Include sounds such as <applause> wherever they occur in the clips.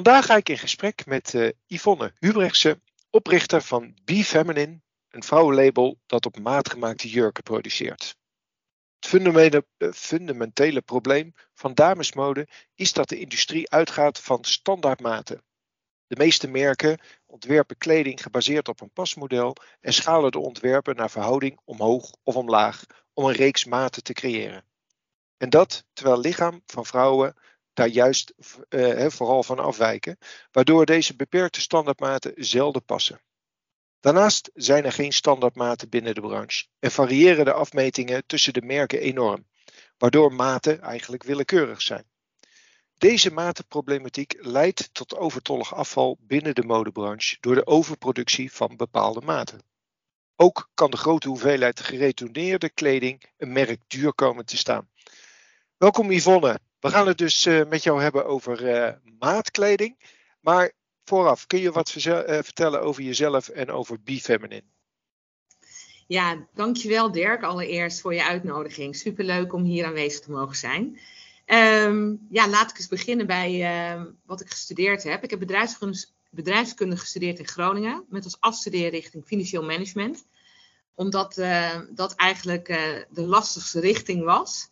Vandaag ga ik in gesprek met uh, Yvonne Hubrechtse, oprichter van Be Feminine, een vrouwenlabel dat op maat gemaakte jurken produceert. Het fundamentele, uh, fundamentele probleem van damesmode is dat de industrie uitgaat van standaardmaten. De meeste merken ontwerpen kleding gebaseerd op een pasmodel en schalen de ontwerpen naar verhouding omhoog of omlaag om een reeks maten te creëren. En dat terwijl lichaam van vrouwen daar juist uh, vooral van afwijken, waardoor deze beperkte standaardmaten zelden passen. Daarnaast zijn er geen standaardmaten binnen de branche en variëren de afmetingen tussen de merken enorm, waardoor maten eigenlijk willekeurig zijn. Deze matenproblematiek leidt tot overtollig afval binnen de modebranche door de overproductie van bepaalde maten. Ook kan de grote hoeveelheid geretourneerde kleding een merk duur komen te staan. Welkom Yvonne. We gaan het dus uh, met jou hebben over uh, maatkleding. Maar vooraf, kun je wat uh, vertellen over jezelf en over Be Feminine? Ja, dankjewel Dirk allereerst voor je uitnodiging. Superleuk om hier aanwezig te mogen zijn. Um, ja, laat ik eens beginnen bij wat ik gestudeerd heb. Ik heb bedrijfskunde, bedrijfskunde gestudeerd in Groningen met als afstudeerrichting financieel management. Omdat dat eigenlijk de lastigste richting was.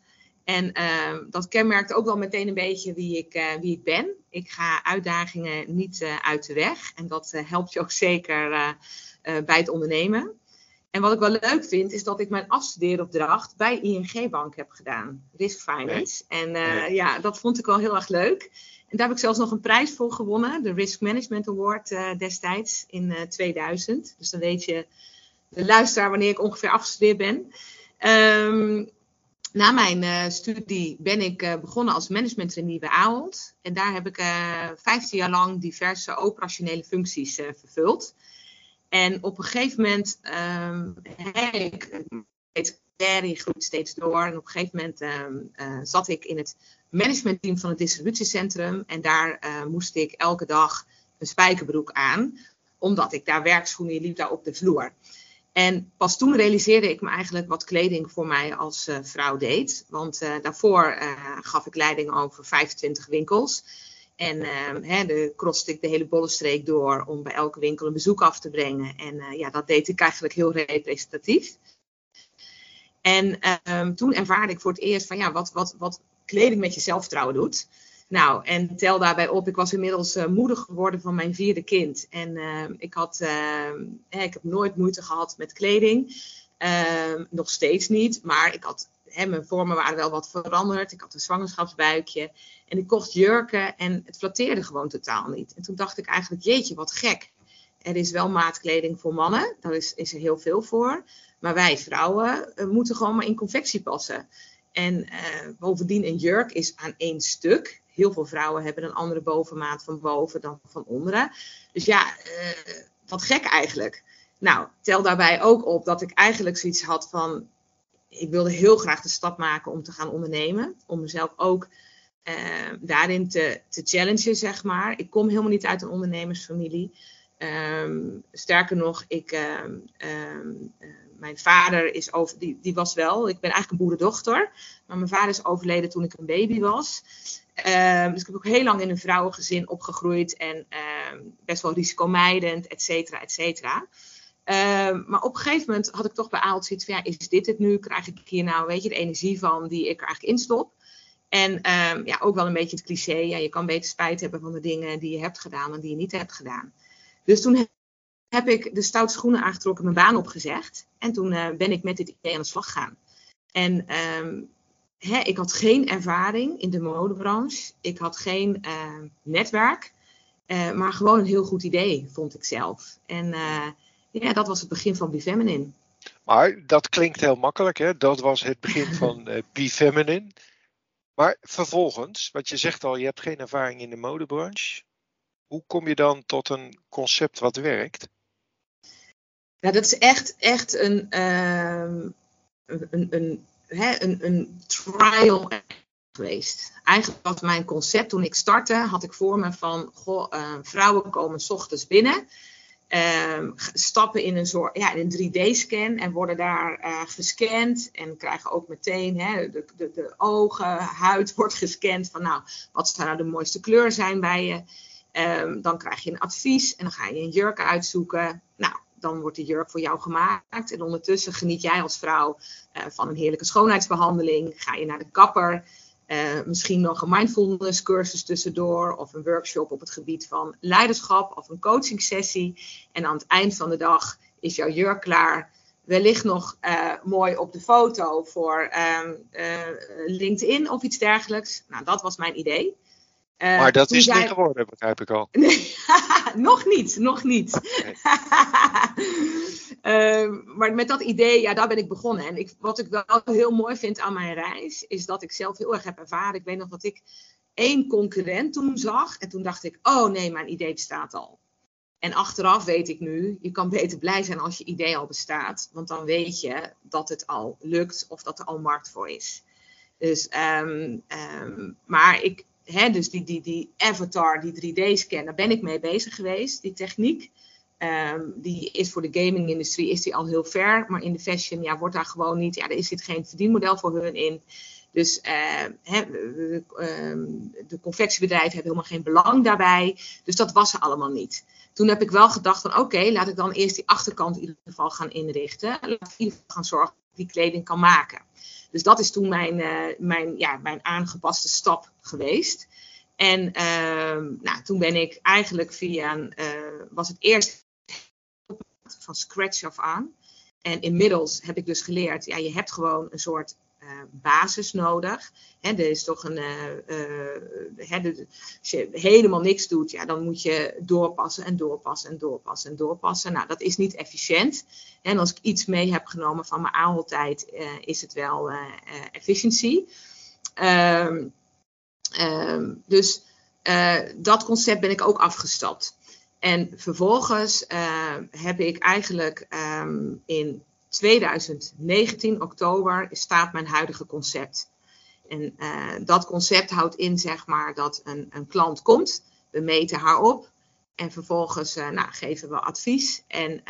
En uh, dat kenmerkt ook wel meteen een beetje wie ik, uh, wie ik ben. Ik ga uitdagingen niet uh, uit de weg. En dat eh, helpt je ook zeker bij het ondernemen. En wat ik wel leuk vind, is dat ik mijn afstudeeropdracht bij ING Bank heb gedaan. Risk Finance. Nee. En nee. ja, dat vond ik wel heel erg leuk. En daar heb ik zelfs nog een prijs voor gewonnen. De Risk Management Award destijds in 2000. Dus dan weet je, de luisteraar, wanneer ik ongeveer afgestudeerd ben. Um, na mijn uh, studie ben ik uh, begonnen als management trainee bij Ahold. En daar heb ik uh, eh, 15 jaar lang diverse operationele functies vervuld. En op een gegeven moment, um, ik, het carrière groeit steeds door. En op een gegeven moment um, zat ik in het managementteam van het distributiecentrum. En daar moest ik elke dag een spijkerbroek aan. Omdat ik daar werkschoenen liep daar op de vloer. En pas toen realiseerde ik me eigenlijk wat kleding voor mij als uh, vrouw deed. Want uh, daarvoor uh, gaf ik leiding over 25 winkels. En hè, de ik de hele bollenstreek door om bij elke winkel een bezoek af te brengen. En ja, dat deed ik eigenlijk heel representatief. En um, toen ervaarde ik voor het eerst van ja, wat, wat, wat kleding met je zelfvertrouwen doet. Nou, en tel daarbij op, ik was inmiddels uh, moeder geworden van mijn vierde kind. En uh, ik, had, uh, ik heb nooit moeite gehad met kleding. Ehm, nog steeds niet, maar ik had, hè, mijn vormen waren wel wat veranderd. Ik had een zwangerschapsbuikje. En ik kocht jurken en het flatteerde gewoon totaal niet. En toen dacht ik eigenlijk, jeetje, wat gek. Er is wel maatkleding voor mannen, daar is, is er heel veel voor. Maar wij vrouwen eh, moeten gewoon maar in confectie passen. En bovendien, een jurk is aan één stuk heel veel vrouwen hebben een andere bovenmaat van boven dan van onderen. Dus ja, uh, wat gek eigenlijk. Nou, tel daarbij ook op dat ik eigenlijk zoiets had van. Ik wilde heel graag de stap maken om te gaan ondernemen. Om mezelf ook uh, daarin te, te challengen, zeg maar. Ik kom helemaal niet uit een ondernemersfamilie. Um, sterker nog, ik, um, um, uh, mijn vader is over, die, die was wel, ik ben eigenlijk een boerendochter, maar mijn vader is overleden toen ik een baby was. Dus ik heb ook heel lang in een vrouwengezin opgegroeid en best wel risicomijdend, et cetera, et cetera. Maar op een gegeven moment had ik toch bij Aalt zoiets van, ja, is dit het nu? Krijg ik hier nou, weet je, de energie van die ik er eigenlijk instop? En ja, ook wel een beetje het cliché, ja, je kan beter spijt hebben van de dingen die je hebt gedaan dan die je niet hebt gedaan. Dus toen heb ik de stout schoenen aangetrokken, mijn baan opgezegd. En toen uh, ben ik met dit idee aan de slag gegaan. En hè, ik had geen ervaring in de modebranche. Ik had geen uh, netwerk. Uh, maar gewoon een heel goed idee, vond ik zelf. En uh, ja, dat was het begin van Be Feminine. Maar dat klinkt heel makkelijk, hè? Dat was het begin <laughs> van uh, Be Feminine. Maar vervolgens, wat je zegt al, je hebt geen ervaring in de modebranche. Hoe kom je dan tot een concept wat werkt? Ja, dat is echt, echt een, een, een, een een, een trial geweest. Eigenlijk was mijn concept toen ik startte, had ik voor me van, goh, uh, vrouwen komen s ochtends binnen, uh, stappen in een, soort, ja, in een 3D-scan en worden daar uh, gescand en krijgen ook meteen hè, de, de, de, ogen, huid <laughs> wordt gescand van, nou, wat zou nou de mooiste kleur zijn bij je? Ehm, dan krijg je een advies en dan ga je een jurk uitzoeken. Nou, dan wordt de jurk voor jou gemaakt. En ondertussen geniet jij als vrouw uh, van een heerlijke schoonheidsbehandeling. Ga je naar de kapper. Uh, misschien nog een mindfulness cursus tussendoor. Of een workshop op het gebied van leiderschap. Of een coaching sessie. En aan het eind van de dag is jouw jurk klaar. Wellicht nog uh, mooi op de foto voor LinkedIn of iets dergelijks. Nou, dat was mijn idee. Uh, maar dat is jij... niet geworden, begrijp ik al. <laughs> <laughs> Nog niet, nog niet. uh, <laughs> maar met dat idee, ja, daar ben ik begonnen. En ik, wat ik wel heel mooi vind aan mijn reis, is dat ik zelf heel erg heb ervaren. Ik weet nog dat ik één concurrent toen zag. En toen dacht ik, oh nee, mijn idee bestaat al. En achteraf weet ik nu, je kan beter blij zijn als je idee al bestaat. Want dan weet je dat het al lukt of dat er al markt voor is. Dus, um, um, maar ik, hè, dus die, die, die avatar, die 3D-scan, daar ben ik mee bezig geweest, die techniek. Um, die is voor de gaming-industrie is die al heel ver, maar in de fashion ja, wordt daar gewoon niet, ja, er zit geen verdienmodel voor hun in. Dus uh, hè, um, de confectiebedrijven hebben helemaal geen belang daarbij. Dus dat was er allemaal niet. Toen heb ik wel gedacht van oké, laat ik dan eerst die achterkant in ieder geval gaan inrichten. Laat ik in ieder geval gaan zorgen die kleding kan maken. Dus dat is toen mijn, uh, mijn, ja, mijn aangepaste stap geweest. En uh, nou, toen ben ik eigenlijk via, een, uh, was het eerst van scratch af aan. En inmiddels heb ik dus geleerd, ja, je hebt gewoon een soort uh, basis nodig. Hè, er is toch een, hè, als je helemaal niks doet, ja, dan moet je doorpassen en doorpassen en doorpassen en doorpassen. Nou, dat is niet efficiënt. En als ik iets mee heb genomen van mijn aanholtijd, uh, is het wel efficiëntie. Um, um, dus dat concept ben ik ook afgestapt. En vervolgens heb ik eigenlijk um, in 2019, oktober, staat mijn huidige concept. En dat concept houdt in, zeg maar, dat een, een, klant komt, we meten haar op en vervolgens nou, geven we advies en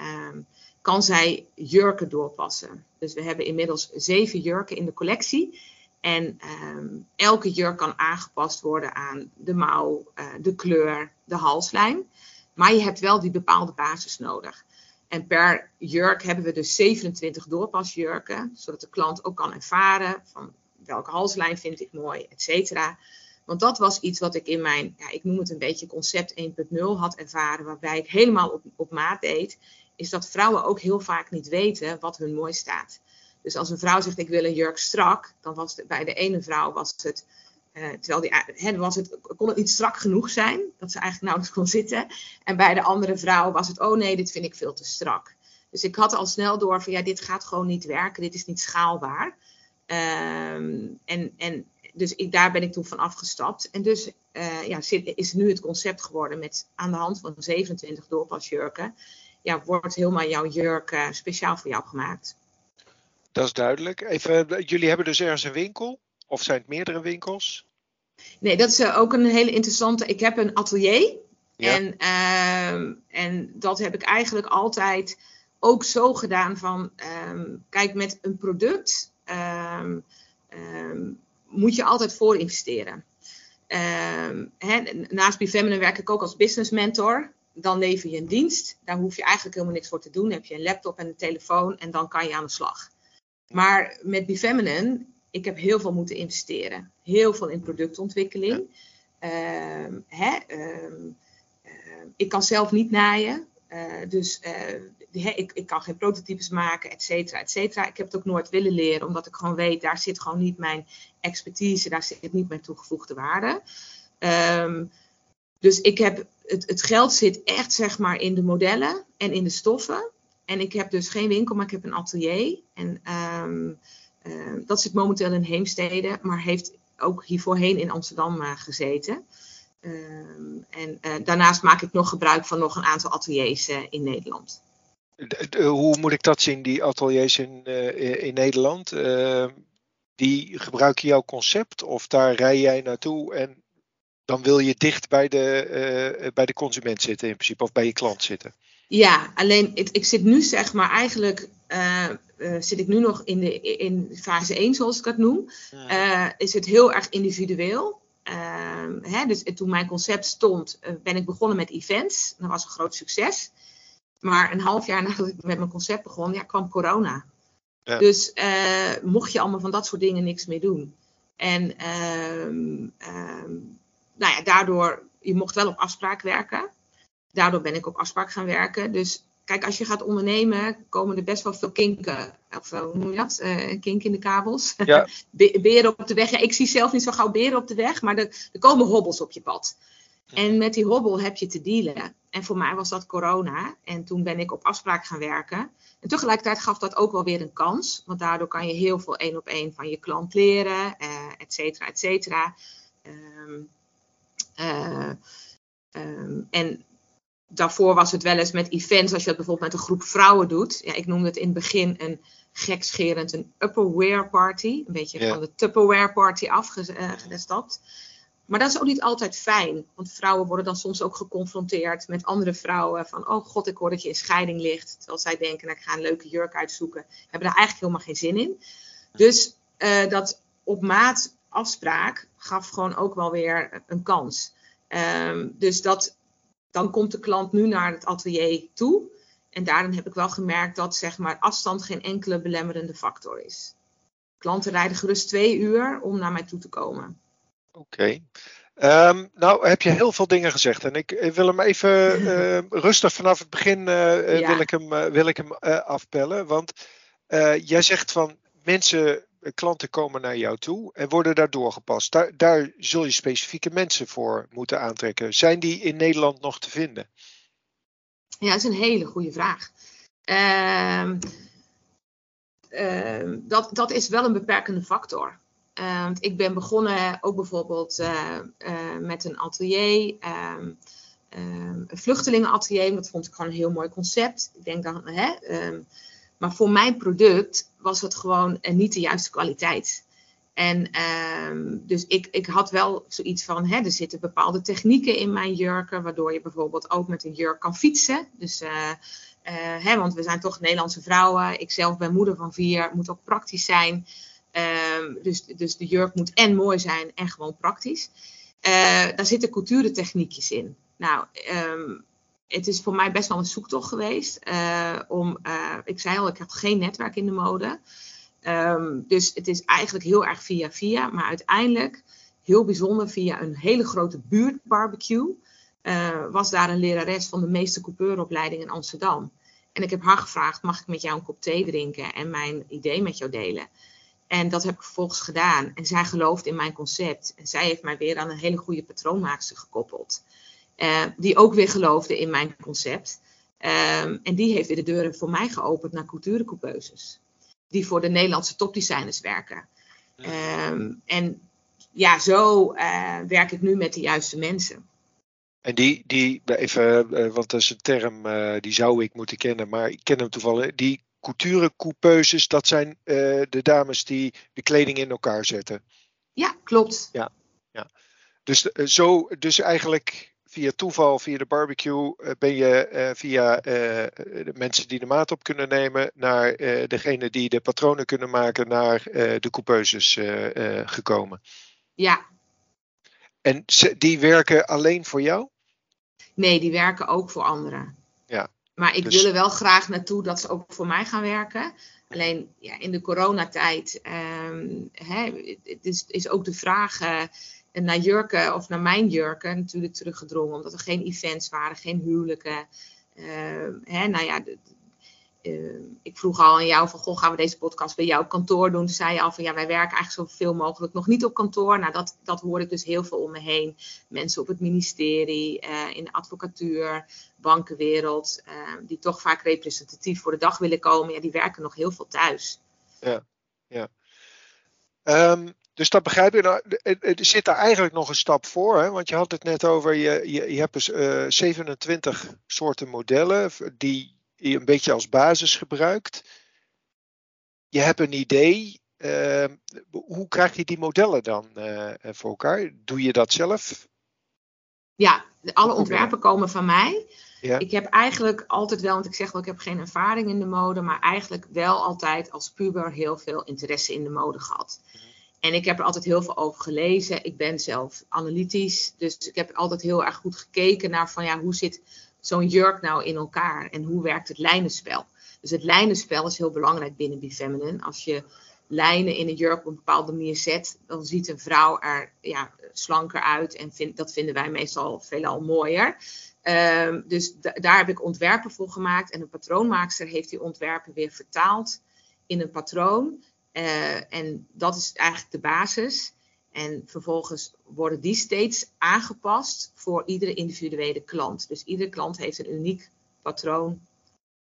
kan zij jurken doorpassen. Dus we hebben inmiddels zeven jurken in de collectie. En ehm, elke jurk kan aangepast worden aan de mouw, eh, de kleur, de halslijn. Maar je hebt wel die bepaalde basis nodig. En per jurk hebben we dus 27 doorpasjurken, zodat de klant ook kan ervaren van welke halslijn vind ik mooi, et cetera. Want dat was iets wat ik in mijn, ja, ik noem het een beetje concept 1.0 had ervaren, waarbij ik helemaal op, op maat deed, is dat vrouwen ook heel vaak niet weten wat hun mooi staat. Dus als een vrouw zegt ik wil een jurk strak, dan was het, bij de ene vrouw was het uh, terwijl die, he, was het, kon het niet strak genoeg zijn, dat ze eigenlijk nauwelijks kon zitten. En bij de andere vrouw was het, oh nee, dit vind ik veel te strak. Dus ik had al snel door van, ja, dit gaat gewoon niet werken, dit is niet schaalbaar. Um, en, en dus daar ben ik toen van afgestapt. En dus uh, ja, is nu het concept geworden met aan de hand van 27 doorpasjurken. Ja, wordt helemaal jouw jurk uh, speciaal voor jou gemaakt. Dat is duidelijk. Even, jullie hebben dus ergens een winkel? Of zijn het meerdere winkels? Nee, dat is eh, ook een hele interessante. Ik heb een atelier. Ja. En, uh, en dat heb ik eigenlijk altijd ook zo gedaan van, um, kijk, met een product um, um, moet je altijd voor investeren. Hè, naast Befeminine werk ik ook als business mentor. Dan lever je een dienst. Daar hoef je eigenlijk helemaal niks voor te doen. Dan heb je een laptop en een telefoon en dan kan je aan de slag. Maar met Befeminine ik heb heel veel moeten investeren. Heel veel in productontwikkeling. Ja. Hè, um, uh, ik kan zelf niet naaien. Uh, dus uh, ik, ik, kan geen prototypes maken, et cetera, et cetera. Ik heb het ook nooit willen leren, omdat ik gewoon weet, daar zit gewoon niet mijn expertise, daar zit niet mijn toegevoegde waarde. Um, dus ik heb, het, het geld zit echt zeg maar in de modellen en in de stoffen. En ik heb dus geen winkel, maar ik heb een atelier. En um, uh, dat zit momenteel in Heemstede, maar heeft ook hiervoorheen in Amsterdam uh, gezeten. Uh, en eh, daarnaast maak ik nog gebruik van nog een aantal ateliers in Nederland. De, de, hoe moet ik dat zien, die ateliers in, in Nederland? die gebruiken jouw concept of daar rij jij naartoe en dan wil je dicht bij de, bij de consument zitten in principe of bij je klant zitten? Ja, alleen ik, ik zit nu zeg maar eigenlijk uh, uh, zit ik nu nog in, de, in fase 1, zoals ik dat noem. Is het heel erg individueel. ehm, hè, dus toen mijn concept stond, eh, ben ik begonnen met events. Dat was een groot succes. Maar een half jaar <laughs> nadat ik met mijn concept begon, ja, kwam corona. Ja. Dus mocht je allemaal van dat soort dingen niks meer doen. En uh, nou ja, daardoor, je mocht wel op afspraak werken. Daardoor ben ik op afspraak gaan werken. Dus kijk, als je gaat ondernemen, komen er best wel veel kinken. Of hoe noem je dat? Uh, kink in de kabels. Ja. <laughs> beren op de weg. Ja, ik zie zelf niet zo gauw beren op de weg, maar er, er komen hobbels op je pad. En met die hobbel heb je te dealen. En voor mij was dat corona. En toen ben ik op afspraak gaan werken. En tegelijkertijd gaf dat ook wel weer een kans. Want daardoor kan je heel veel één op één van je klant leren, uh, et cetera, et cetera. Um, uh, um, en daarvoor was het wel eens met events, als je dat bijvoorbeeld met een groep vrouwen doet. Ja, ik noemde het in het begin een gekscherend een Upperware party. Een beetje van de Tupperware party afgestapt. Uh, maar dat is ook niet altijd fijn. Want vrouwen worden dan soms ook geconfronteerd met andere vrouwen. Van, oh god, ik hoor dat je in scheiding ligt. Terwijl zij denken, nou, ik ga een leuke jurk uitzoeken. Hebben daar eigenlijk helemaal geen zin in. Dus uh, dat op maat afspraak gaf gewoon ook wel weer een kans. Um, dus dat, dan komt de klant nu naar het atelier toe. En daarin heb ik wel gemerkt dat zeg maar, afstand geen enkele belemmerende factor is. Klanten rijden gerust twee uur om naar mij toe te komen. Oké. Ehm, nou, heb je heel veel dingen gezegd. En ik, wil hem even uh, <laughs> rustig vanaf het begin uh, wil ik hem, uh, wil ik hem afpellen. Want jij zegt van mensen, klanten komen naar jou toe en worden daar doorgepast. Daar, daar zul je specifieke mensen voor moeten aantrekken. Zijn die in Nederland nog te vinden? Ja, dat is een hele goede vraag. Ehm, ehm, dat, dat is wel een beperkende factor. Uh, ik ben begonnen ook bijvoorbeeld uh, uh, met een atelier, een vluchtelingenatelier. Dat vond ik gewoon een heel mooi concept. Ik denk dan, hè, maar voor mijn product was het gewoon niet de juiste kwaliteit. En dus ik, ik had wel zoiets van, hè, er zitten bepaalde technieken in mijn jurken, waardoor je bijvoorbeeld ook met een jurk kan fietsen. Dus, uh, hè, want we zijn toch Nederlandse vrouwen. Ik zelf ben moeder van vier, moet ook praktisch zijn. Um, dus, dus de jurk moet en mooi zijn en gewoon praktisch. Daar zitten couture-techniekjes in. Nou, um, het is voor mij best wel een zoektocht geweest. Uh, om, uh, ik zei al, ik had geen netwerk in de mode. Um, dus het is eigenlijk heel erg via via. Maar uiteindelijk, heel bijzonder, via een hele grote buurtbarbecue. was daar een lerares van de meeste coupeuropleiding in Amsterdam. En ik heb haar gevraagd, mag ik met jou een kop thee drinken en mijn idee met jou delen? En dat heb ik vervolgens gedaan. En zij gelooft in mijn concept. En zij heeft mij weer aan een hele goede patroonmaakster gekoppeld. Uh, die ook weer geloofde in mijn concept. Um, en die heeft weer de deuren voor mij geopend naar couturecoupeuses. Die voor de Nederlandse topdesigners werken. Um, en ja, zo uh, werk ik nu met de juiste mensen. En die, die even, uh, want dat is een term die zou ik moeten kennen, maar ik ken hem toevallig. Die couture coupeuses, dat zijn uh, de dames die de kleding in elkaar zetten. Ja, klopt. Ja, ja. Dus, uh, zo, dus eigenlijk via toeval, via de barbecue, uh, ben je via de mensen die de maat op kunnen nemen, naar degene die de patronen kunnen maken, naar de coupeuses gekomen. Ja. En die werken alleen voor jou? Nee, die werken ook voor anderen. Ja. Maar ik dus... wil er wel graag naartoe dat ze ook voor mij gaan werken. Alleen ja, in de coronatijd um, hè, het is, is ook de vraag uh, naar jurken of naar mijn jurken natuurlijk teruggedrongen. Omdat er geen events waren, geen huwelijken. Uh, hè, nou ja, uh, ik vroeg al aan jou van, goh, gaan we deze podcast bij jou op kantoor doen? Toen zei je al van, ja, wij werken eigenlijk zoveel mogelijk nog niet op kantoor. Nou, dat, dat hoor ik dus heel veel om me heen. Mensen op het ministerie, uh, in de advocatuur, bankenwereld, uh, die toch vaak representatief voor de dag willen komen. Ja, die werken nog heel veel thuis. Ja, ja. Dus dat begrijp je. Nou, er zit daar eigenlijk nog een stap voor. Hè? Want je had het net over, je, je, je hebt dus uh, 27 soorten modellen die je een beetje als basis gebruikt. Je hebt een idee. Uh, hoe krijg je die modellen dan uh, voor elkaar? Doe je dat zelf? Ja, alle ontwerpen komen van mij. Ja. Ik heb eigenlijk altijd wel, want ik zeg wel, ik heb geen ervaring in de mode, maar eigenlijk wel altijd als puber heel veel interesse in de mode gehad. En ik heb er altijd heel veel over gelezen. Ik ben zelf analytisch. Dus ik heb altijd heel erg goed gekeken naar van ja, hoe zit zo'n jurk nou in elkaar? En hoe werkt het lijnenspel? Dus het lijnenspel is heel belangrijk binnen Be Feminine. Als je lijnen in een jurk op een bepaalde manier zet, dan ziet een vrouw er ja, slanker uit. En dat vinden wij meestal veelal mooier. Um, dus daar heb ik ontwerpen voor gemaakt. En een patroonmaakster heeft die ontwerpen weer vertaald in een patroon. Uh, en dat is eigenlijk de basis. En vervolgens worden die steeds aangepast voor iedere individuele klant. Dus iedere klant heeft een uniek patroon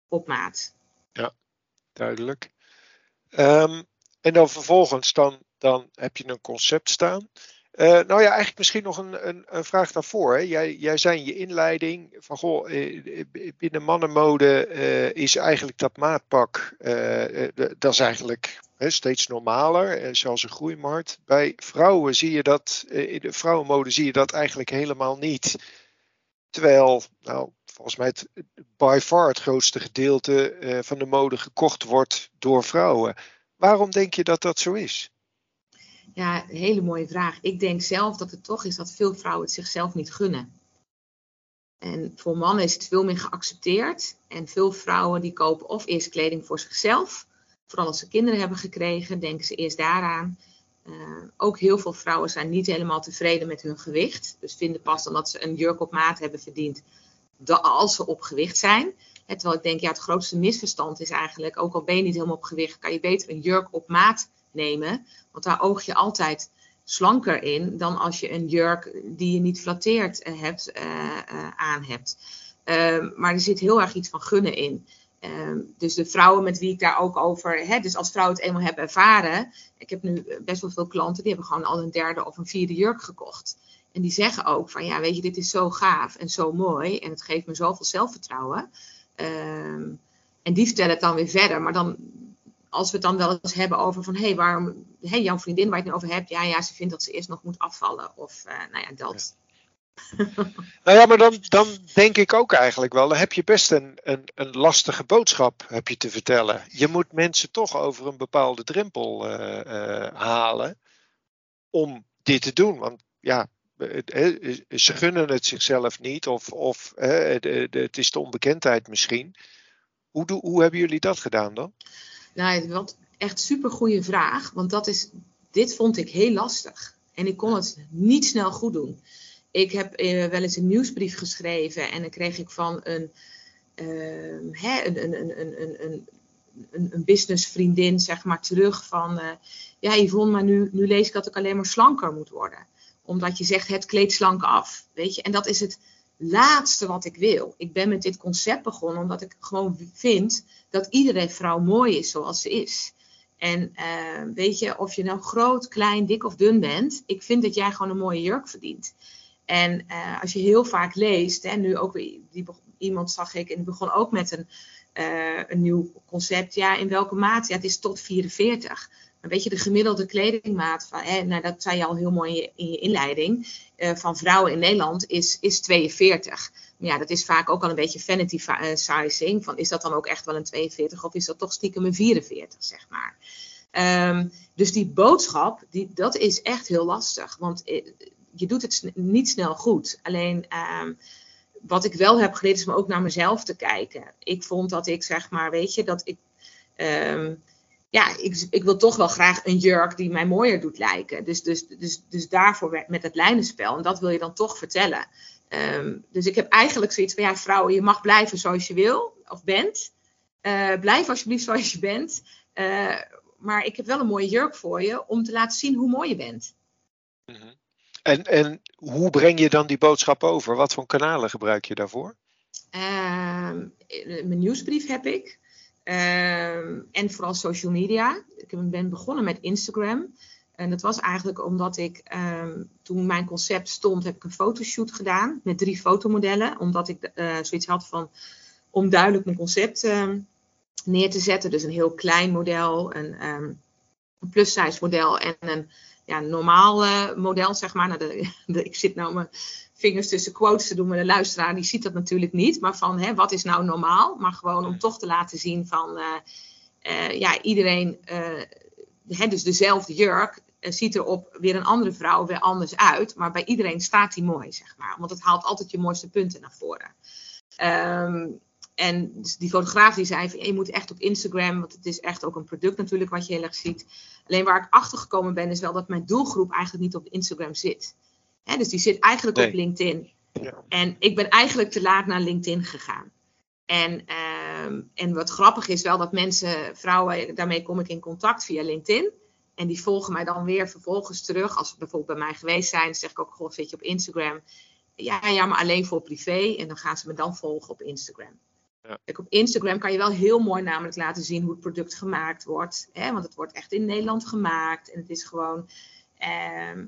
op maat. Ja, duidelijk. Um, en dan vervolgens dan, dan heb je een concept staan. Uh, nou ja, eigenlijk misschien nog een, een, een vraag daarvoor. Hè. Jij, jij zei in je inleiding van goh, eh, binnen mannenmode uh, is eigenlijk dat maatpak, dat is eigenlijk steeds normaler, zoals een groeimarkt. Bij vrouwen zie je dat, in de vrouwenmode zie je dat eigenlijk helemaal niet. Terwijl, nou, volgens mij het by far het grootste gedeelte van de mode gekocht wordt door vrouwen. Waarom denk je dat dat zo is? Ja, een hele mooie vraag. Ik denk zelf dat het toch is dat veel vrouwen het zichzelf niet gunnen. En voor mannen is het veel meer geaccepteerd. En veel vrouwen die kopen of eerst kleding voor zichzelf. Vooral als ze kinderen hebben gekregen, denken ze eerst daaraan. Uh, ook heel veel vrouwen zijn niet helemaal tevreden met hun gewicht. Dus vinden pas dan dat ze een jurk op maat hebben verdiend als ze op gewicht zijn. terwijl ik denk, ja, het grootste misverstand is eigenlijk, ook al ben je niet helemaal op gewicht, kan je beter een jurk op maat nemen. Want daar oog je altijd slanker in dan als je een jurk die je niet flatteert eh, hebt, uh, aan hebt. Ehm, maar er zit heel erg iets van gunnen in. Ehm, dus de vrouwen met wie ik daar ook over, hè, dus als vrouwen het eenmaal hebben ervaren. Ik heb nu best wel veel klanten die hebben gewoon al een derde of een vierde jurk gekocht. En die zeggen ook van ja, weet je, dit is zo gaaf en zo mooi en het geeft me zoveel zelfvertrouwen. Ehm, en die vertellen het dan weer verder. Maar dan, als we het dan wel eens hebben over van hé, hey, waarom, hey, jouw vriendin waar je het nu over hebt, ja, ja, ze vindt dat ze eerst nog moet afvallen. Of uh, nou ja, dat. <laughs> nou ja, maar dan, dan denk ik ook eigenlijk wel, dan heb je best een, een, een lastige boodschap heb je te vertellen. Je moet mensen toch over een bepaalde drempel uh, uh, halen om dit te doen. Want ja, ze gunnen het zichzelf niet of, of het is de onbekendheid misschien. Hoe, hoe hebben jullie dat gedaan dan? Nou, wat echt super goede vraag, want dat is, dit vond ik heel lastig. En ik kon het niet snel goed doen. Ik heb eh, wel eens een nieuwsbrief geschreven en dan kreeg ik van een, uh, hè, een, een, een, een, een, een, een businessvriendin zeg maar terug van... Uh, ja Yvonne, maar nu, nu lees ik dat ik alleen maar slanker moet worden omdat je zegt het kleed slank af. Weet je? En dat is het laatste wat ik wil. Ik ben met dit concept begonnen omdat ik gewoon vind dat iedere vrouw mooi is zoals ze is. En uh, weet je, of je nou groot, klein, dik of dun bent, ik vind dat jij gewoon een mooie jurk verdient. En uh, als je heel vaak leest, en nu ook weer, die, iemand zag ik, en die begon ook met een, uh, een nieuw concept. Ja, in welke maat? Ja, het is tot 44. Maar weet je, de gemiddelde kledingmaat, van, hè, nou, dat zei je al heel mooi in je, in je inleiding, uh, van vrouwen in Nederland is, is 42. Maar ja, dat is vaak ook al een beetje vanity sizing. Van, is dat dan ook echt wel een 42 of is dat toch stiekem een 44, zeg maar. Um, dus die boodschap, die, dat is echt heel lastig. Want eh, je doet het niet snel goed. Alleen um, wat ik wel heb geleerd is om ook naar mezelf te kijken. Ik vond dat ik, zeg maar, weet je, dat ik... Um, ja, ik, ik, wil toch wel graag een jurk die mij mooier doet lijken. Dus, dus, dus, dus daarvoor met het lijnenspel. En dat wil je dan toch vertellen. Um, dus ik heb eigenlijk zoiets van, ja vrouwen, je mag blijven zoals je wil of bent. Uh, blijf alsjeblieft zoals je bent. Uh, maar ik heb wel een mooie jurk voor je om te laten zien hoe mooi je bent. -hmm. En, en hoe breng je dan die boodschap over? Wat voor kanalen gebruik je daarvoor? Uh, mijn nieuwsbrief heb ik. Um, en vooral social media. Ik ben begonnen met Instagram. En dat was eigenlijk omdat ik, um, toen mijn concept stond, heb ik een fotoshoot gedaan met drie fotomodellen. Omdat ik uh, zoiets had van, om duidelijk mijn concept neer te zetten. Dus een heel klein model, een, um, een plus-size model en een ja, normaal uh, model, zeg maar. Nou, de, de, ik zit nou mijn vingers tussen quotes te doen, maar de luisteraar die ziet dat natuurlijk niet. Maar van, hè, wat is nou normaal? Maar gewoon om toch te laten zien van, uh, uh, ja, iedereen, hè, dus dezelfde jurk, eh, ziet er op weer een andere vrouw weer anders uit. Maar bij iedereen staat die mooi, zeg maar. Want het haalt altijd je mooiste punten naar voren. Ehm, en dus die fotograaf die zei van je moet echt op Instagram, want het is echt ook een product natuurlijk wat je heel erg ziet. Alleen waar ik achter gekomen ben is wel dat mijn doelgroep eigenlijk niet op Instagram zit. dus die zit eigenlijk op LinkedIn. Ja. En ik ben eigenlijk te laat naar LinkedIn gegaan. En, ehm, en wat grappig is wel dat mensen, vrouwen, daarmee kom ik in contact via LinkedIn. En die volgen mij dan weer vervolgens terug. Als ze bijvoorbeeld bij mij geweest zijn, zeg ik ook gewoon, zit je op Instagram? Ja, ja, maar alleen voor privé. En dan gaan ze me dan volgen op Instagram. Ja. Kijk, op Instagram kan je wel heel mooi namelijk laten zien hoe het product gemaakt wordt. Hè? Want het wordt echt in Nederland gemaakt. En het is gewoon,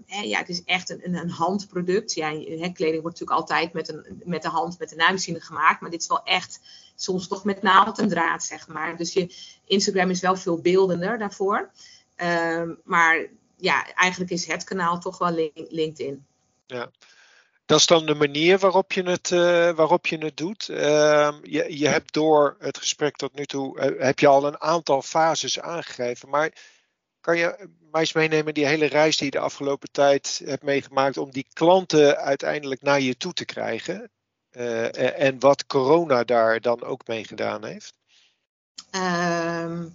hè, ja, het is echt een, een, handproduct. Ja, hè, kleding wordt natuurlijk altijd met, een, met de hand, met de naaimachine gemaakt. Maar dit is wel echt soms toch met naald en draad, zeg maar. Dus je Instagram is wel veel beeldender daarvoor. Ehm, maar ja, eigenlijk is het kanaal toch wel LinkedIn. Ja. Dat is dan de manier waarop je het, uh, waarop je het doet. Uh, je, je hebt door het gesprek tot nu toe, uh, heb je al een aantal fases aangegeven. Maar kan je mij eens meenemen die hele reis die je de afgelopen tijd hebt meegemaakt om die klanten uiteindelijk naar je toe te krijgen? Eh, en wat corona daar dan ook mee gedaan heeft? Um,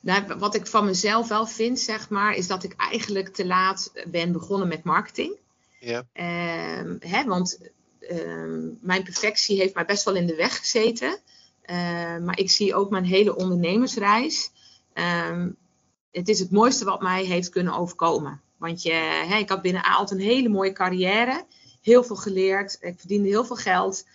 nou, wat ik van mezelf wel vind, zeg maar, is dat ik eigenlijk te laat ben begonnen met marketing. Ja. Um, hè, want um, mijn perfectie heeft mij best wel in de weg gezeten. Uh, maar ik zie ook mijn hele ondernemersreis. Het is het mooiste wat mij heeft kunnen overkomen. Want je, hè, ik had binnen Aalt een hele mooie carrière. Heel veel geleerd. Ik verdiende heel veel geld.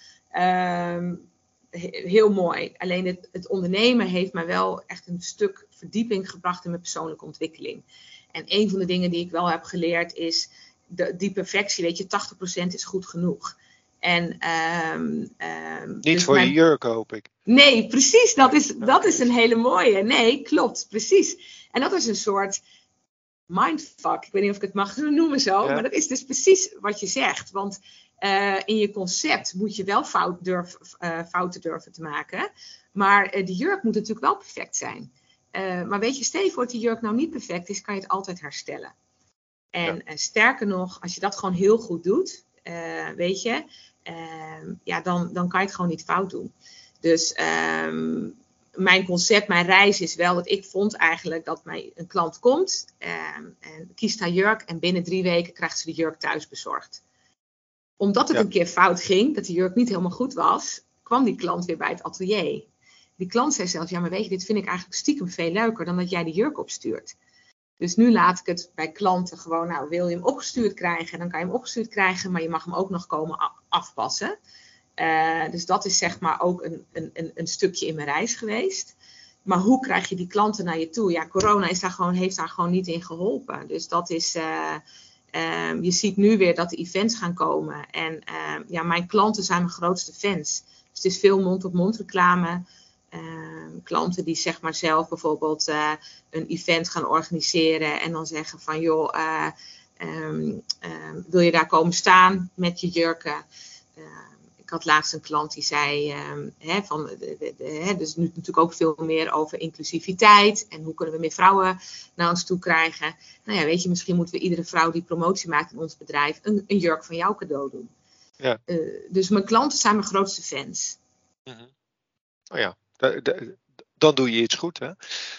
heel mooi. Alleen het, het ondernemen heeft mij wel echt een stuk verdieping gebracht in mijn persoonlijke ontwikkeling. En een van de dingen die ik wel heb geleerd is de, die perfectie, weet je, 80% is goed genoeg. En, um, um, Niet dus voor je jurk, hoop ik. Nee, precies. Dat is, dat is een hele mooie. Nee, klopt, precies. En dat is een soort mindfuck. Ik weet niet of ik het mag <laughs> noemen zo, maar dat is dus precies wat je zegt. Want uh, in je concept moet je wel fout durf, uh, fouten durven te maken. Maar uh, de jurk moet natuurlijk wel perfect zijn. maar weet je, stel voor dat die jurk nou niet perfect is, kan je het altijd herstellen. En ja. sterker nog, als je dat gewoon heel goed doet, uh, weet je, uh, ja, dan, dan kan je het gewoon niet fout doen. Dus um, mijn concept, mijn reis is wel dat ik vond eigenlijk dat mij een klant komt um, en kiest haar jurk en binnen drie weken krijgt ze de jurk thuis bezorgd. Omdat het ja. een keer fout ging, dat de jurk niet helemaal goed was, kwam die klant weer bij het atelier. Die klant zei zelfs, ja maar weet je, dit vind ik eigenlijk stiekem veel leuker dan dat jij de jurk opstuurt. Dus nu laat ik het bij klanten gewoon, nou wil je hem opgestuurd krijgen, dan kan je hem opgestuurd krijgen, maar je mag hem ook nog komen afpassen. Uh, dus dat is zeg maar ook een, een, een stukje in mijn reis geweest. Maar hoe krijg je die klanten naar je toe? Ja, corona is daar gewoon, heeft daar gewoon niet in geholpen. Dus dat is, uh, uh, je ziet nu weer dat de events gaan komen. En ehm, ja, mijn klanten zijn mijn grootste fans. Dus het is veel mond-op-mond -mond reclame. Ehm, klanten die zeg maar zelf bijvoorbeeld uh, een event gaan organiseren en dan zeggen van joh, uh, um, um, wil je daar komen staan met je jurken? ik had laatst een klant die zei, hè, van, de, de, de, hè, dus nu natuurlijk ook veel meer over inclusiviteit en hoe kunnen we meer vrouwen naar ons toe krijgen. Nou ja, weet je, misschien moeten we iedere vrouw die promotie maakt in ons bedrijf een, een jurk van jou cadeau doen. Ja. Uh, dus mijn klanten zijn mijn grootste fans. Mm -hmm. Oh ja, dan doe je iets goed. Hè?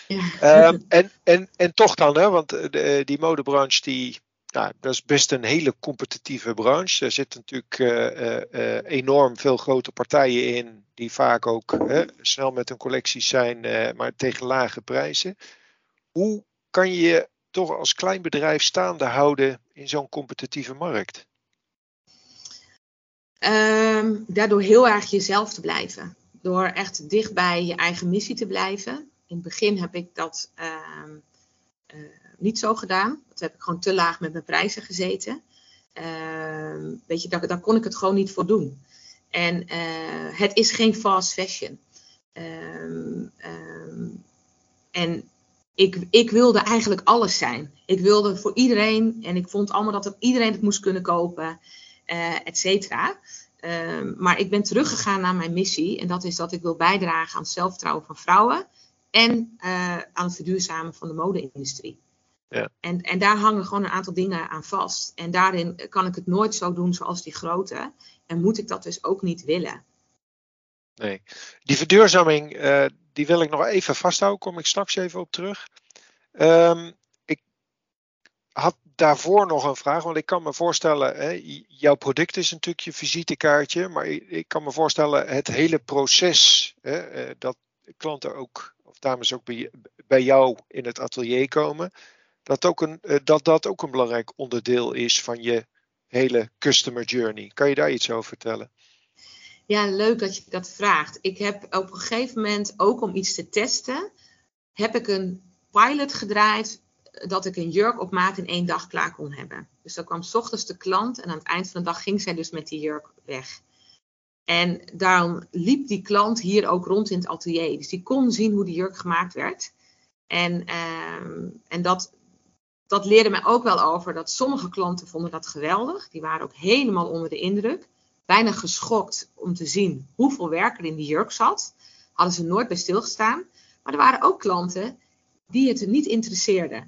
Ja. Um, en, en, en toch dan, hè, want de, die modebranche die, nou, dat is best een hele competitieve branche. Er zitten natuurlijk uh, uh, enorm veel grote partijen in, die vaak ook snel met hun collecties zijn, maar tegen lage prijzen. Hoe kan je je toch als klein bedrijf staande houden in zo'n competitieve markt? Um, daardoor heel erg jezelf te blijven door echt dicht bij je eigen missie te blijven. In het begin heb ik dat uh, uh, niet zo gedaan. Dat heb ik gewoon te laag met mijn prijzen gezeten. Uh, weet je, daar, daar, kon ik het gewoon niet voor doen. En eh, het is geen fast fashion. Ehm, ehm, en ik, ik, wilde eigenlijk alles zijn. Ik wilde voor iedereen en ik vond allemaal dat iedereen het moest kunnen kopen, uh, et cetera. Um, maar ik ben teruggegaan naar mijn missie. En dat is dat ik wil bijdragen aan het zelfvertrouwen van vrouwen. En uh, aan het verduurzamen van de mode-industrie. Ja. En, en daar hangen gewoon een aantal dingen aan vast. En daarin kan ik het nooit zo doen zoals die grote. En moet ik dat dus ook niet willen. Nee. Die verduurzaming, eh, die wil ik nog even vasthouden. Kom ik straks even op terug. Ehm, ik had daarvoor nog een vraag, want ik kan me voorstellen, hè, jouw product is natuurlijk je visitekaartje, maar ik, kan me voorstellen het hele proces, hè, eh, dat klanten ook, of dames ook bij, bij jou in het atelier komen, dat, ook een, eh, dat dat ook een belangrijk onderdeel is van je hele customer journey. Kan je daar iets over vertellen? Ja, leuk dat je dat vraagt. Ik heb op een gegeven moment, ook om iets te testen, heb ik een pilot gedraaid dat ik een jurk op maat in één dag klaar kon hebben. Dus dan kwam s ochtends de klant en aan het eind van de dag ging zij dus met die jurk weg. En daarom liep die klant hier ook rond in het atelier. Dus die kon zien hoe die jurk gemaakt werd. En, ehm, en dat, dat leerde mij ook wel over dat sommige klanten vonden dat geweldig. Die waren ook helemaal onder de indruk. Bijna geschokt om te zien hoeveel werk er in die jurk zat. Hadden ze nooit bij stilgestaan. Maar er waren ook klanten die het niet interesseerde.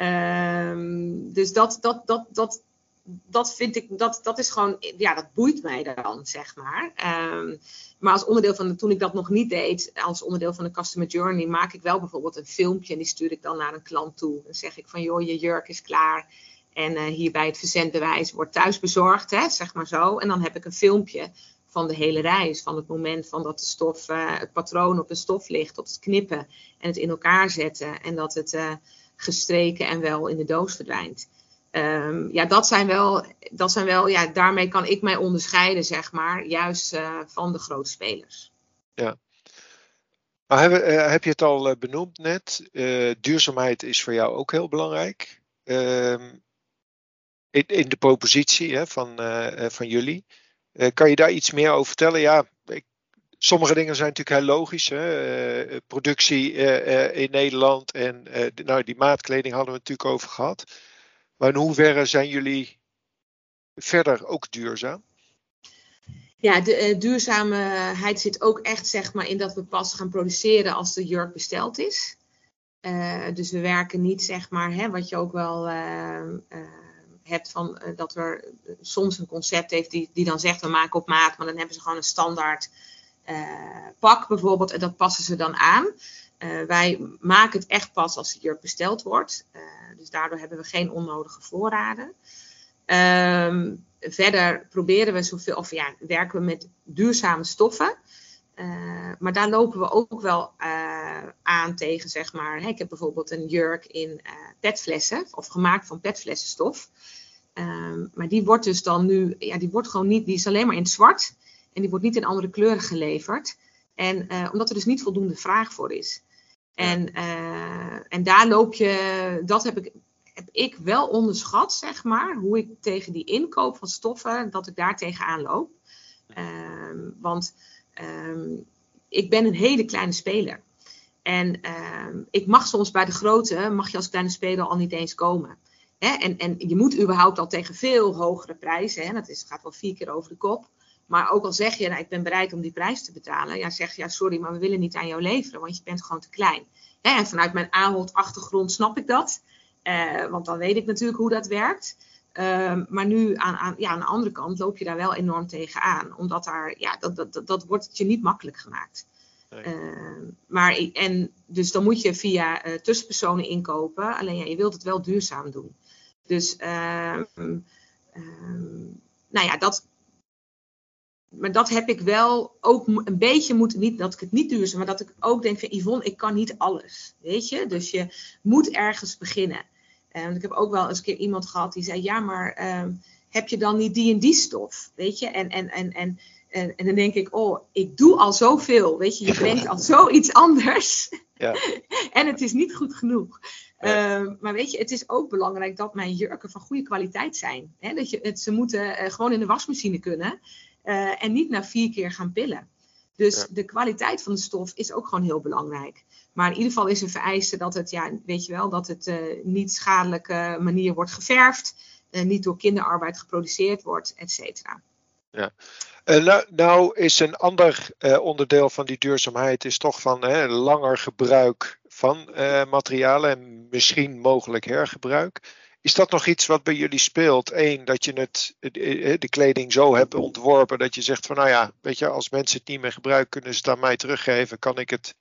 Ehm, dus dat, dat, dat, dat, dat vind ik, dat, dat is gewoon, ja, dat boeit mij dan, zeg maar. Ehm, maar als onderdeel van, toen ik dat nog niet deed, als onderdeel van de Customer Journey, maak ik wel bijvoorbeeld een filmpje en die stuur ik dan naar een klant toe. Dan zeg ik van, joh, je jurk is klaar. En uh, hier bij het verzendbewijs wordt thuis bezorgd, hè, zeg maar zo. En dan heb ik een filmpje van de hele reis. Van het moment van dat de stof, uh, het patroon op de stof ligt, tot het knippen en het in elkaar zetten. En dat het uh, gestreken en wel in de doos verdwijnt. Um, ja, dat zijn wel, dat zijn wel, ja, daarmee kan ik mij onderscheiden, zeg maar, juist uh, van de grote spelers. Ja. Maar heb, heb je het al benoemd net? duurzaamheid is voor jou ook heel belangrijk. Ehm, in, in, de propositie hè, van, van jullie. Kan je daar iets meer over vertellen? Ja, ik, sommige dingen zijn natuurlijk heel logisch. Hè? Uh, productie uh, in Nederland en nou, die maatkleding hadden we natuurlijk over gehad. Maar in hoeverre zijn jullie verder ook duurzaam? Ja, de duurzaamheid zit ook echt zeg maar, in dat we pas gaan produceren als de jurk besteld is. dus we werken niet, zeg maar, hè, wat je ook wel hebt van dat er soms een concept heeft die, die dan zegt we maken op maat, maar dan hebben ze gewoon een standaard pak bijvoorbeeld en dat passen ze dan aan. wij maken het echt pas als de jurk besteld wordt. dus daardoor hebben we geen onnodige voorraden. Um, verder proberen we zoveel, of ja, werken we met duurzame stoffen. Maar daar lopen we ook wel aan tegen, zeg maar. Ik heb bijvoorbeeld een jurk in petflessen, of gemaakt van petflessenstof. Um, maar die wordt dus dan nu, ja, die wordt gewoon niet, die is alleen maar in het zwart. En die wordt niet in andere kleuren geleverd. En omdat er dus niet voldoende vraag voor is. En, en daar loop je, dat heb ik, heb ik wel onderschat, zeg maar. Hoe ik tegen die inkoop van stoffen, dat ik daar tegenaan loop. Um, want Um, ik ben een hele kleine speler. En um, ik mag soms bij de grote, mag je als kleine speler al niet eens komen. Hè? En, en je moet überhaupt al tegen veel hogere prijzen. Hè? Dat is, gaat wel vier keer over de kop. Maar ook al zeg je, nou, ik ben bereid om die prijs te betalen. Ja, zeg je, ja, sorry, maar we willen niet aan jou leveren, want je bent gewoon te klein. Hè? En vanuit mijn aanbod-achtergrond snap ik dat. Uh, want dan weet ik natuurlijk hoe dat werkt. Uh, maar nu aan, aan, ja, aan de andere kant loop je daar wel enorm tegen aan. Omdat daar, ja, dat, dat, dat, dat wordt je niet makkelijk gemaakt. Nee. Uh, maar, en, dus dan moet je via uh, tussenpersonen inkopen. Alleen ja, je wilt het wel duurzaam doen. Dus, ehm, nou ja, dat. Maar dat heb ik wel ook een beetje moeten, niet dat ik het niet duurzaam, maar dat ik ook denk van Yvonne, ik kan niet alles. Weet je? Dus je moet ergens beginnen. Uh, want ik heb ook wel eens een keer iemand gehad die zei: Ja, maar uh, heb je dan niet die en die stof? Weet je? En, en, en, en, en, en dan denk ik: Oh, ik doe al zoveel. Weet je, je <laughs> brengt al zoiets anders. Ja. <laughs> en het is niet goed genoeg. Ja. Uh, maar weet je, het is ook belangrijk dat mijn jurken van goede kwaliteit zijn. Hè? Dat je, het, ze moeten eh, gewoon in de wasmachine kunnen uh, en niet na vier keer gaan pillen. Dus ja. de kwaliteit van de stof is ook gewoon heel belangrijk. Maar in ieder geval is een vereiste dat het, ja, weet je wel, dat het uh, niet schadelijke manier wordt geverfd, uh, niet door kinderarbeid geproduceerd wordt, et cetera. Ja, nou, nou, is een ander onderdeel van die duurzaamheid is toch van hè, langer gebruik van materialen en misschien mogelijk hergebruik. Is dat nog iets wat bij jullie speelt? Eén, dat je het, de kleding zo hebt ontworpen dat je zegt van nou ja, weet je, als mensen het niet meer gebruiken, kunnen ze het aan mij teruggeven, kan ik het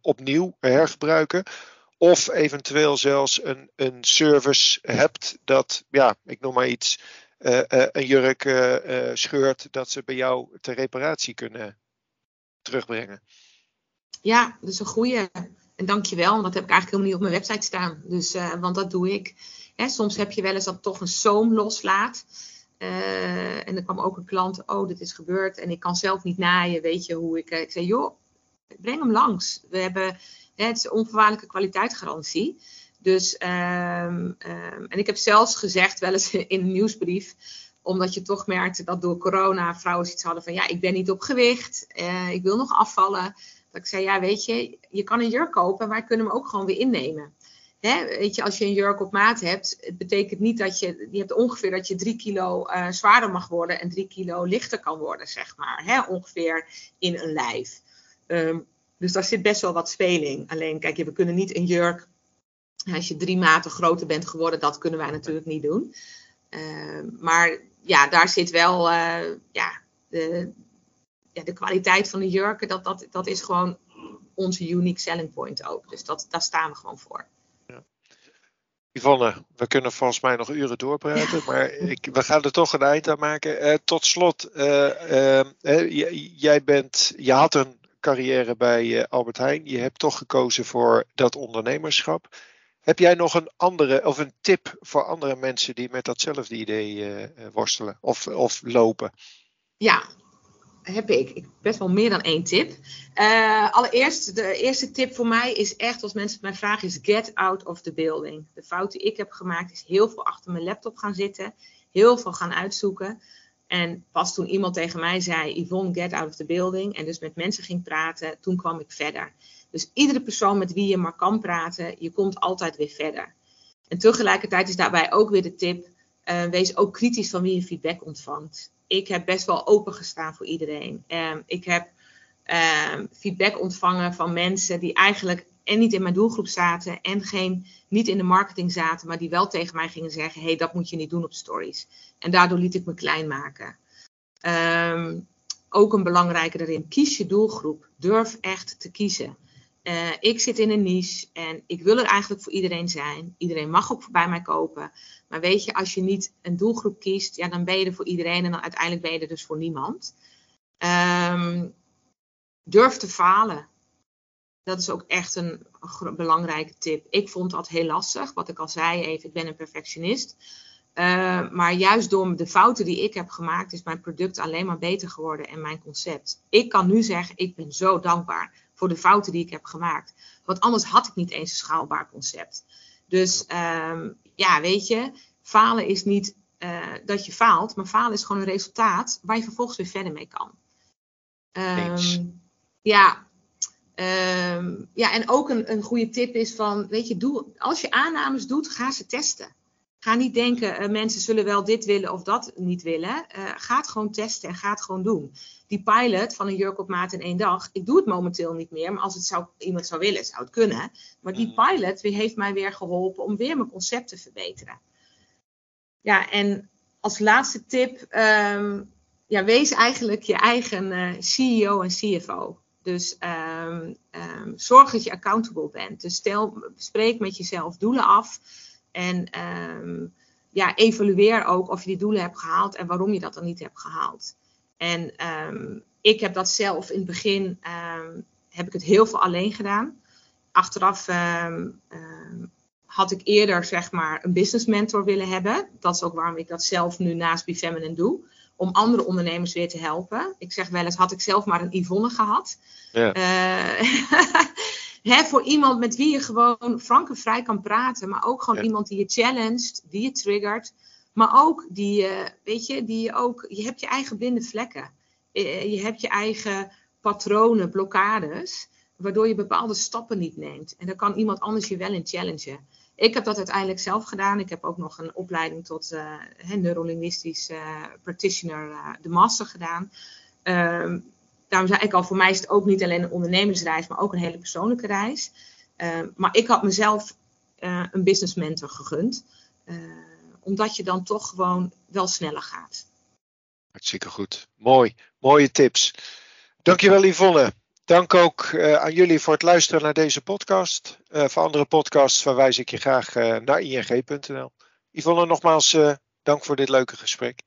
opnieuw hergebruiken? Of eventueel zelfs een, een service hebt dat, ja, ik noem maar iets, een jurk scheurt, dat ze bij jou ter reparatie kunnen terugbrengen. Ja, dat is een goede. En dankjewel, want dat heb ik eigenlijk helemaal niet op mijn website staan. Dus, want dat doe ik. Hè, soms heb je wel eens dat toch een zoom loslaat. en er kwam ook een klant, oh, dit is gebeurd en ik kan zelf niet naaien, weet je hoe ik... ik zei, joh, breng hem langs. We hebben het is onvoorwaardelijke kwaliteitsgarantie. Dus, um, um, en ik heb zelfs gezegd, wel eens <laughs> in een nieuwsbrief, omdat je toch merkte dat door corona vrouwen iets hadden van, ja, ik ben niet op gewicht, ik wil nog afvallen. Dat ik zei, ja, weet je, je kan een jurk kopen, maar wij kunnen hem ook gewoon weer innemen. Hè, weet je, als je een jurk op maat hebt, het betekent niet dat je, je hebt ongeveer dat je drie kilo uh, zwaarder mag worden en drie kilo lichter kan worden, zeg maar. Hè, ongeveer in een lijf. Um, dus daar zit best wel wat speling. Alleen, kijk, we kunnen niet een jurk, als je drie maten groter bent geworden, dat kunnen wij natuurlijk niet doen. Uh, maar ja, daar zit wel uh, ja, de, ja, de kwaliteit van de jurken, dat, dat, dat is gewoon onze unique selling point ook. Dus dat, daar staan we gewoon voor. Ja. Yvonne, we kunnen volgens mij nog uren doorpraten, ja. maar ik, we gaan er toch een eind aan maken. Uh, tot slot, jij bent, je had een carrière bij eh, Albert Heijn. Je hebt toch gekozen voor dat ondernemerschap. Heb jij nog een andere of een tip voor andere mensen die met datzelfde idee worstelen of, of lopen? Ja, heb ik. best wel meer dan één tip. Uh, allereerst, de eerste tip voor mij is echt, als mensen mij vragen, is get out of the building. De fout die ik heb gemaakt is heel veel achter mijn laptop gaan zitten, heel veel gaan uitzoeken. En pas toen iemand tegen mij zei, Yvonne, get out of the building, en dus met mensen ging praten, toen kwam ik verder. Dus iedere persoon met wie je maar kan praten, je komt altijd weer verder. En tegelijkertijd is daarbij ook weer de tip, uh, wees ook kritisch van wie je feedback ontvangt. Ik heb best wel open gestaan voor iedereen. Uh, ik heb uh, feedback ontvangen van mensen die eigenlijk en niet in mijn doelgroep zaten en geen, niet in de marketing zaten, maar die wel tegen mij gingen zeggen: hey, dat moet je niet doen op stories. En daardoor liet ik me klein maken. Um, ook een belangrijke daarin: kies je doelgroep. Durf echt te kiezen. Uh, ik zit in een niche en ik wil er eigenlijk voor iedereen zijn. Iedereen mag ook bij mij kopen. Maar weet je, als je niet een doelgroep kiest, ja, dan ben je er voor iedereen en dan uiteindelijk ben je er dus voor niemand. Um, durf te falen dat is ook echt een belangrijke tip. Ik vond dat heel lastig. Wat ik al zei even, ik ben een perfectionist. Uh, maar juist door de fouten die ik heb gemaakt, is mijn product alleen maar beter geworden en mijn concept. Ik kan nu zeggen, ik ben zo dankbaar voor de fouten die ik heb gemaakt. Want anders had ik niet eens een schaalbaar concept. Dus um, ja, weet je, falen is niet uh, dat je faalt, maar falen is gewoon een resultaat waar je vervolgens weer verder mee kan. Um, ja, Um, ja, en ook een, een goede tip is van, weet je, doe, als je aannames doet, ga ze testen. Ga niet denken, uh, mensen zullen wel dit willen of dat niet willen. Uh, ga het gewoon testen en ga het gewoon doen. Die pilot van een jurk op maat in één dag, ik doe het momenteel niet meer, maar als het zou, iemand zou willen, zou het kunnen. Maar die mhm. pilot heeft mij weer geholpen om weer mijn concept te verbeteren. Ja, en als laatste tip, um, ja, wees eigenlijk je eigen uh, CEO en CFO. Dus um, um, zorg dat je accountable bent. Dus stel, spreek met jezelf doelen af. En um, ja, evalueer ook of je die doelen hebt gehaald en waarom je dat dan niet hebt gehaald. En ik heb dat zelf in het begin, heb ik het heel veel alleen gedaan. Achteraf had ik eerder zeg maar een business mentor willen hebben. Dat is ook waarom ik dat zelf nu naast Be Feminine doe om andere ondernemers weer te helpen. Ik zeg wel eens, had ik zelf maar een Yvonne gehad. Ja. Uh, <laughs> voor iemand met wie je gewoon frank en vrij kan praten. Maar ook gewoon iemand die je challenged, die je triggert. Maar ook die je, weet je, die ook, je hebt je eigen blinde vlekken. Eh, je hebt je eigen patronen, blokkades. waardoor je bepaalde stappen niet neemt. En dan kan iemand anders je wel in challengen. Ik heb dat uiteindelijk zelf gedaan. Ik heb ook nog een opleiding tot uh, neurolinguistisch uh, practitioner, uh, de master gedaan. Ehm, daarom zei ik al, voor mij is het ook niet alleen een ondernemersreis, maar ook een hele persoonlijke reis. Ehm, maar ik had mezelf een business mentor gegund. omdat je dan toch gewoon wel sneller gaat. Hartstikke goed. Mooi. Mooie tips. Dankjewel Yvonne. Dank ook aan jullie voor het luisteren naar deze podcast. Voor andere podcasts verwijs ik je graag naar ing.nl. Yvonne, nogmaals dank voor dit leuke gesprek.